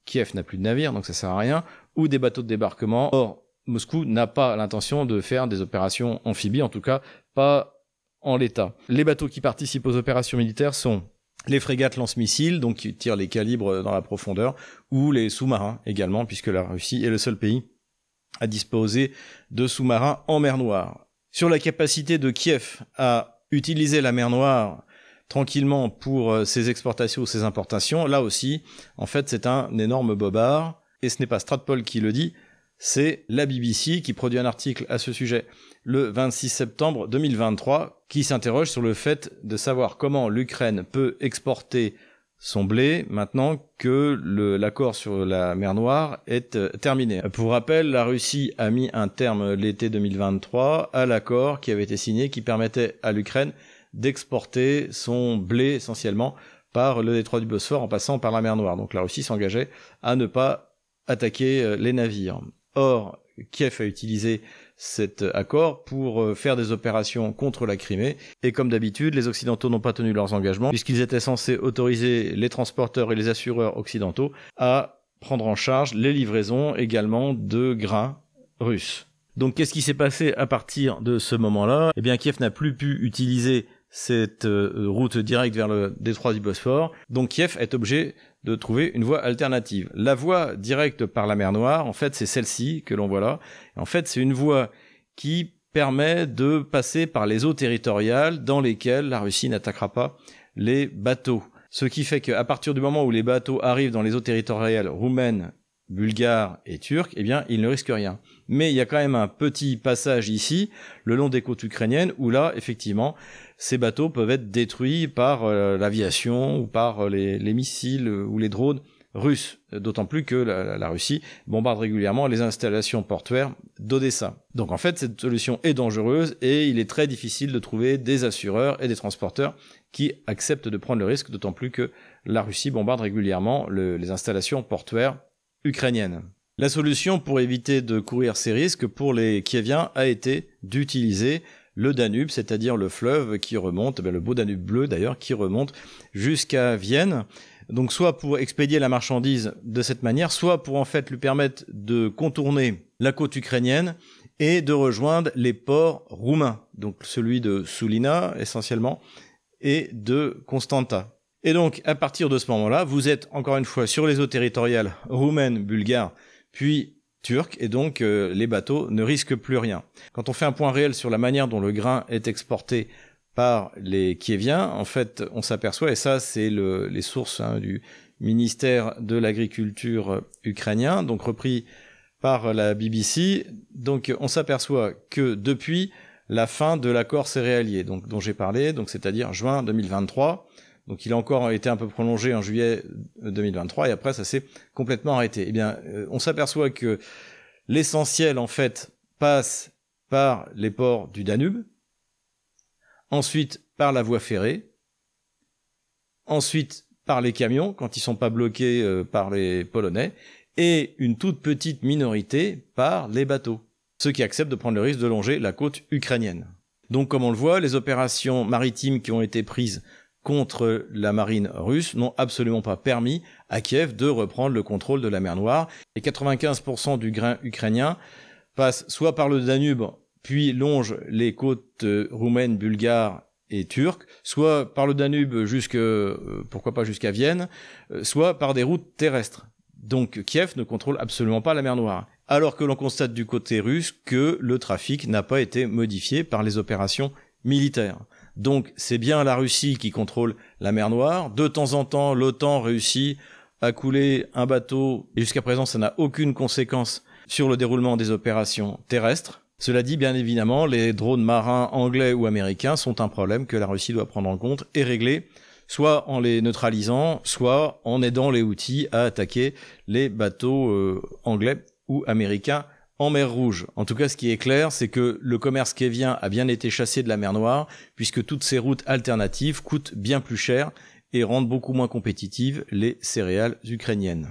[SPEAKER 2] Kiev n'a plus de navires, donc ça sert à rien. Ou des bateaux de débarquement. Or, Moscou n'a pas l'intention de faire des opérations amphibies, en tout cas pas en l'état. Les bateaux qui participent aux opérations militaires sont les frégates lance-missiles, donc qui tirent les calibres dans la profondeur, ou les sous-marins également, puisque la Russie est le seul pays à disposer de sous-marins en mer Noire. Sur la capacité de Kiev à utiliser la mer Noire tranquillement pour euh, ses exportations ou ses importations, là aussi, en fait, c'est un énorme bobard, et ce n'est pas Stratpol qui le dit, c'est la BBC qui produit un article à ce sujet le 26 septembre 2023 qui s'interroge sur le fait de savoir comment l'Ukraine peut exporter son blé maintenant que l'accord sur la mer Noire est euh, terminé. Pour rappel, la Russie a mis un terme l'été 2023 à l'accord qui avait été signé qui permettait à l'Ukraine d'exporter son blé essentiellement par le détroit du Bosphore en passant par la mer Noire. Donc la Russie s'engageait à ne pas attaquer euh, les navires. Or, Kiev a utilisé cet accord pour euh, faire des opérations contre la Crimée. Et comme d'habitude, les Occidentaux n'ont pas tenu leurs engagements, puisqu'ils étaient censés autoriser les transporteurs et les assureurs occidentaux à prendre en charge les livraisons également de grains russes. Donc qu'est-ce qui s'est passé à partir de ce moment-là? Eh bien Kiev n'a plus pu utiliser cette euh, route directe vers le détroit du Bosphore. Donc Kiev est obligé de trouver une voie alternative. La voie directe par la mer Noire, en fait, c'est celle-ci que l'on voit là. En fait, c'est une voie qui permet de passer par les eaux territoriales dans lesquelles la Russie n'attaquera pas les bateaux. Ce qui fait qu'à partir du moment où les bateaux arrivent dans les eaux territoriales roumaines, bulgares et turques, eh bien, ils ne risquent rien. Mais il y a quand même un petit passage ici, le long des côtes ukrainiennes, où là, effectivement, ces bateaux peuvent être détruits par euh, l'aviation ou par euh, les, missiles euh, ou les drones russes, d'autant plus que la, Russie bombarde régulièrement les installations portuaires d'Odessa. Donc en fait, cette solution est dangereuse et il est très difficile de trouver des assureurs et des transporteurs qui acceptent de prendre le risque, d'autant plus que la Russie bombarde régulièrement les installations portuaires ukrainiennes. La solution pour éviter de courir ces risques pour les Kieviens a été d'utiliser le Danube, c'est-à-dire le fleuve qui remonte, eh le beau Danube bleu d'ailleurs, qui remonte jusqu'à Vienne. Donc soit pour expédier la marchandise de cette manière, soit pour en fait lui permettre de contourner la côte ukrainienne et de rejoindre les ports roumains, donc celui de Sulina essentiellement et de Constanta. Et donc à partir de ce moment-là, vous êtes encore une fois sur les eaux territoriales roumaines, bulgares, puis turc et donc euh, les bateaux ne risquent plus rien. Quand on fait un point réel sur la manière dont le grain est exporté par les Kieviens, en fait, on s'aperçoit, et ça c'est le, les sources hein, du ministère de l'Agriculture ukrainien, donc repris par la BBC, donc on s'aperçoit que depuis la fin de l'accord céréalier, donc dont j'ai parlé, donc c'est-à-dire juin 2023, donc il a encore été un peu prolongé en juillet 2023 et après ça s'est complètement arrêté. Eh bien, euh, on s'aperçoit que l'essentiel en fait passe par les ports du Danube, ensuite par la voie ferrée, ensuite par les camions quand ils sont pas bloqués euh, par les Polonais et une toute petite minorité par les bateaux, ceux qui acceptent de prendre le risque de longer la côte ukrainienne. Donc comme on le voit, les opérations maritimes qui ont été prises contre la marine russe n'ont absolument pas permis à Kiev de reprendre le contrôle de la mer Noire. Et 95% du grain ukrainien passe soit par le Danube, puis longe les côtes euh, roumaines, bulgares et turques, soit par le Danube jusque, euh, pourquoi pas jusqu'à Vienne, euh, soit par des routes terrestres. Donc Kiev ne contrôle absolument pas la mer Noire. Alors que l'on constate du côté russe que le trafic n'a pas été modifié par les opérations militaires. Donc c'est bien la Russie qui contrôle la mer Noire. De temps en temps, l'OTAN réussit à couler un bateau, et jusqu'à présent ça n'a aucune conséquence sur le déroulement des opérations terrestres. Cela dit, bien évidemment, les drones marins anglais ou américains sont un problème que la Russie doit prendre en compte et régler soit en les neutralisant, soit en aidant les outils à attaquer les bateaux euh, anglais ou américains en mer Rouge. En tout cas, ce qui est clair, c'est que le commerce kévien a bien été chassé de la mer Noire, puisque toutes ces routes alternatives coûtent bien plus cher et rendent beaucoup moins compétitives les céréales ukrainiennes.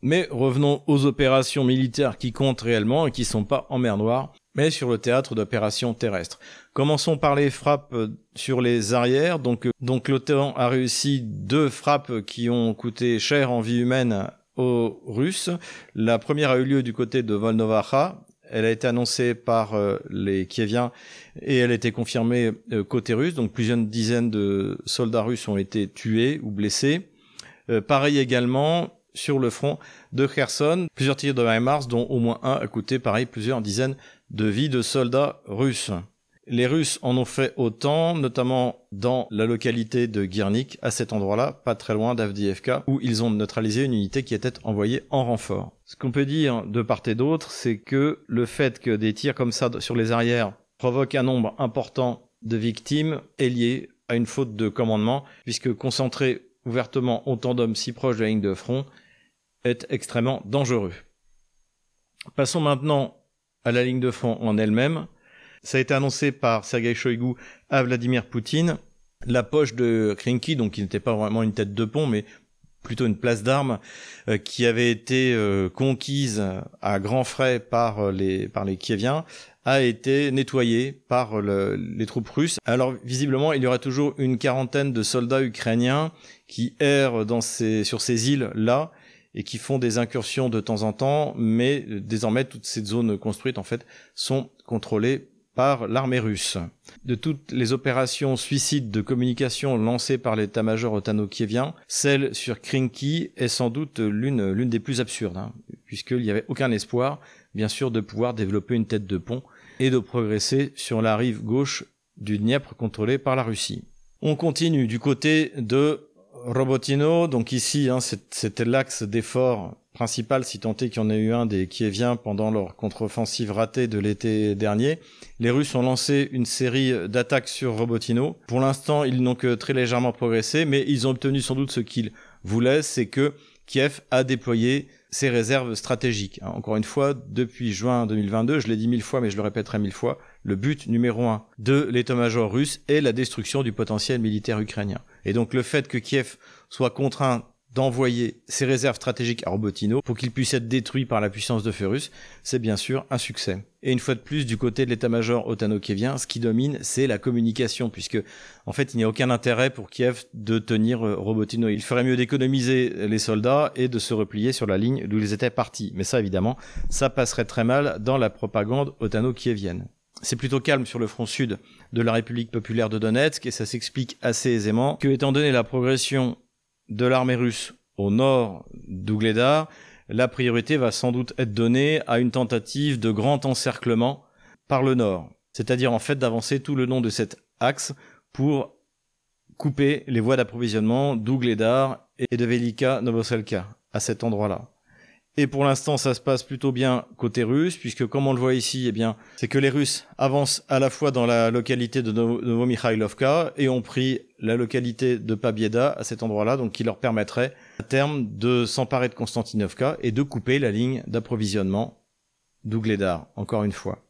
[SPEAKER 2] Mais revenons aux opérations militaires qui comptent réellement et qui ne sont pas en mer Noire, mais sur le théâtre d'opérations terrestres. Commençons par les frappes sur les arrières. Donc, euh, donc l'OTAN a réussi deux frappes qui ont coûté cher en vie humaine aux Russes. La première a eu lieu du côté de Volnovacha. Elle a été annoncée par euh, les Kieviens et elle a été confirmée côté russe. Donc plusieurs dizaines de soldats russes ont été tués ou blessés. pareil également sur le front de Kherson. Plusieurs tirs de HIMARS, dont au moins un a coûté, pareil, plusieurs dizaines de vies de soldats russes. Les Russes en ont fait autant, notamment dans la localité de Girnik, à cet endroit-là, pas très loin d'Avdiivka, où ils ont neutralisé une unité qui était envoyée en renfort. Ce qu'on peut dire de part et d'autre, c'est que le fait que des tirs comme ça sur les arrières provoquent un nombre important de victimes est lié à une faute de commandement, puisque concentrer ouvertement autant d'hommes si proches de la ligne de front est extrêmement dangereux. Passons maintenant à la ligne de front en elle-même. Ça a été annoncé par Sergei Shoigu à Vladimir Poutine. La poche de Krinky, donc qui n'était pas vraiment une tête de pont, mais plutôt une place d'armes, euh, qui avait été euh, conquise à grands frais par euh, les par les Kieviens, a été nettoyée par les troupes russes. Alors visiblement, il y aura toujours une quarantaine de soldats ukrainiens qui errent dans ces, sur ces îles là et qui font des incursions de temps en temps, mais désormais toutes ces zones construites en fait sont contrôlées l'armée russe. De toutes les opérations suicides de communication lancées par l'état-major otano-kievien, celle sur Krinky est sans doute l'une l'une des plus absurdes, hein, puisqu'il n'y avait aucun espoir, bien sûr, de pouvoir développer une tête de pont et de progresser sur la rive gauche du Dniepr contrôlée par la Russie. On continue du côté de Robotino, donc ici, hein, c'était l'axe d'effort principal, si tant est qu'il y en a eu un des Kieviens pendant leur contre-offensive ratée de l'été dernier. Les Russes ont lancé une série d'attaques sur Robotino. Pour l'instant, ils n'ont que très légèrement progressé, mais ils ont obtenu sans doute ce qu'ils voulaient, c'est que Kiev a déployé ses réserves stratégiques. Hein, encore une fois, depuis juin 2022, je l'ai dit mille fois, mais je le répéterai mille fois, le but numéro un de l'état-major russe est la destruction du potentiel militaire ukrainien. Et donc le fait que Kiev soit contraint d'envoyer ses réserves stratégiques à Robotino pour qu'il puisse être détruit par la puissance de feu russe, c'est bien sûr un succès. Et une fois de plus, du côté de l'état-major otano-kievien, ce qui domine, c'est la communication, puisque en fait, il n'y a aucun intérêt pour Kiev de tenir euh, Robotino. Il ferait mieux d'économiser les soldats et de se replier sur la ligne d'où ils étaient partis. Mais ça, évidemment, ça passerait très mal dans la propagande otano-kievienne. C'est plutôt calme sur le front sud de la République populaire de Donetsk et ça s'explique assez aisément que, étant donné la progression de l'armée russe au nord d'Ougledar, la priorité va sans doute être donnée à une tentative de grand encerclement par le nord. C'est-à-dire en fait d'avancer tout le long de cet axe pour couper les voies d'approvisionnement d'Ougledar et de Velika Novoselka à cet endroit-là. Et pour l'instant, ça se passe plutôt bien côté russe, puisque comme on le voit ici, eh bien, c'est que les Russes avancent à la fois dans la localité de Novomikhailovka et ont pris la localité de Pabieda à cet endroit-là, donc qui leur permettrait à terme de s'emparer de Konstantinovka et de couper la ligne d'approvisionnement d'Ougledar, encore une fois.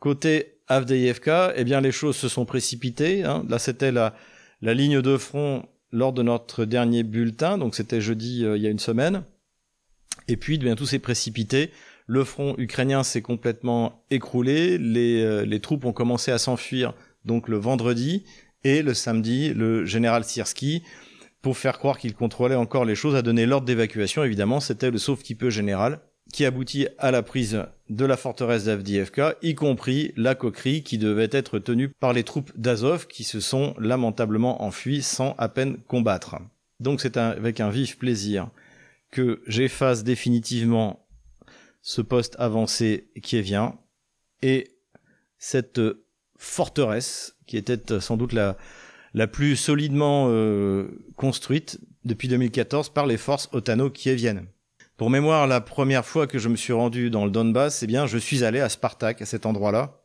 [SPEAKER 2] Côté Avdeïevka, eh bien, les choses se sont précipitées. Hein. Là, c'était la, la ligne de front lors de notre dernier bulletin, donc c'était jeudi euh, il y a une semaine. Et puis, bien, tout s'est précipité. Le front ukrainien s'est complètement écroulé. Les, euh, les troupes ont commencé à s'enfuir donc le vendredi et le samedi, le général Sirski, pour faire croire qu'il contrôlait encore les choses, a donné l'ordre d'évacuation. Évidemment, c'était le sauve-qui-peut général qui aboutit à la prise de la forteresse d'Avdiivka, y compris la coquerie qui devait être tenue par les troupes d'Azov qui se sont lamentablement enfuies sans à peine combattre. Donc c'est avec un vif plaisir que j'efface définitivement ce poste avancé qui est vient et cette forteresse qui était sans doute la, la plus solidement euh, construite depuis 2014 par les forces otano-kieviennes. Pour mémoire, la première fois que je me suis rendu dans le Donbass, eh bien, je suis allé à Spartak, à cet endroit-là.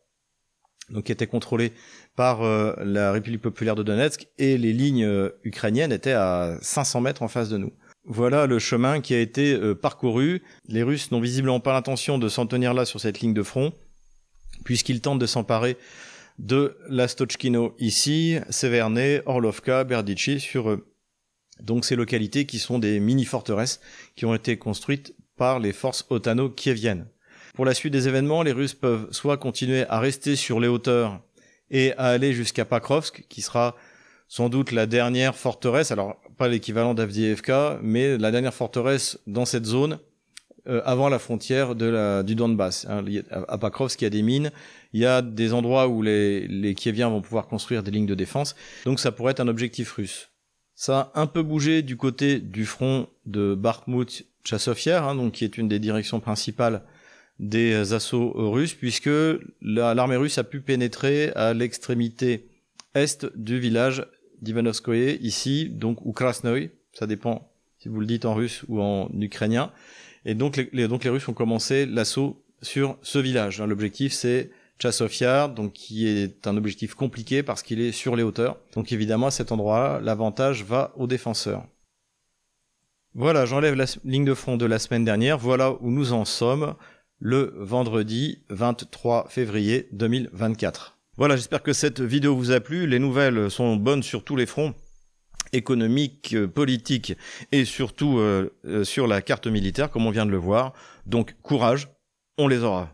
[SPEAKER 2] donc qui était contrôlée par euh, la République populaire de Donetsk, et les lignes euh, ukrainiennes étaient à 500 mètres en face de nous. Voilà le chemin qui a été euh, parcouru. Les Russes n'ont visiblement pas l'intention de s'en tenir là sur cette ligne de front, puisqu'ils tentent de s'emparer de la Stochkino ici, Severne, Orlovka, Berdichi sur donc ces localités qui sont des mini-forteresses qui ont été construites par les forces otano-kieviennes. Pour la suite des événements, les Russes peuvent soit continuer à rester sur les hauteurs et à aller jusqu'à Pakrovsk, qui sera sans doute la dernière forteresse, alors pas l'équivalent d'Avdiivka, mais la dernière forteresse dans cette zone euh, avant la frontière du Donbass. Hein, à Pakrovsk, il y a des mines, il y a des endroits où les, les Kieviens vont pouvoir construire des lignes de défense, donc ça pourrait être un objectif russe. Ça a un peu bougé du côté du front de Bakhmut Chassovier, hein, donc qui est une des directions principales des assauts russes, puisque l'armée russe a pu pénétrer à l'extrémité est du village d'Ivanovskoye, ici, donc, ou Krasnoy, ça dépend si vous le dites en russe ou en ukrainien. Et donc les, donc les Russes ont commencé l'assaut sur ce village. Hein. L'objectif, c'est Chassofiar, donc qui est un objectif compliqué parce qu'il est sur les hauteurs. Donc évidemment, à cet endroit-là, l'avantage va aux défenseurs. Voilà, j'enlève la ligne de front de la semaine dernière. Voilà où nous en sommes le vendredi 23 février 2024. Voilà, j'espère que cette vidéo vous a plu. Les nouvelles sont bonnes sur tous les fronts économiques, politiques et surtout euh, euh, sur la carte militaire, comme on vient de le voir. Donc courage, on les aura.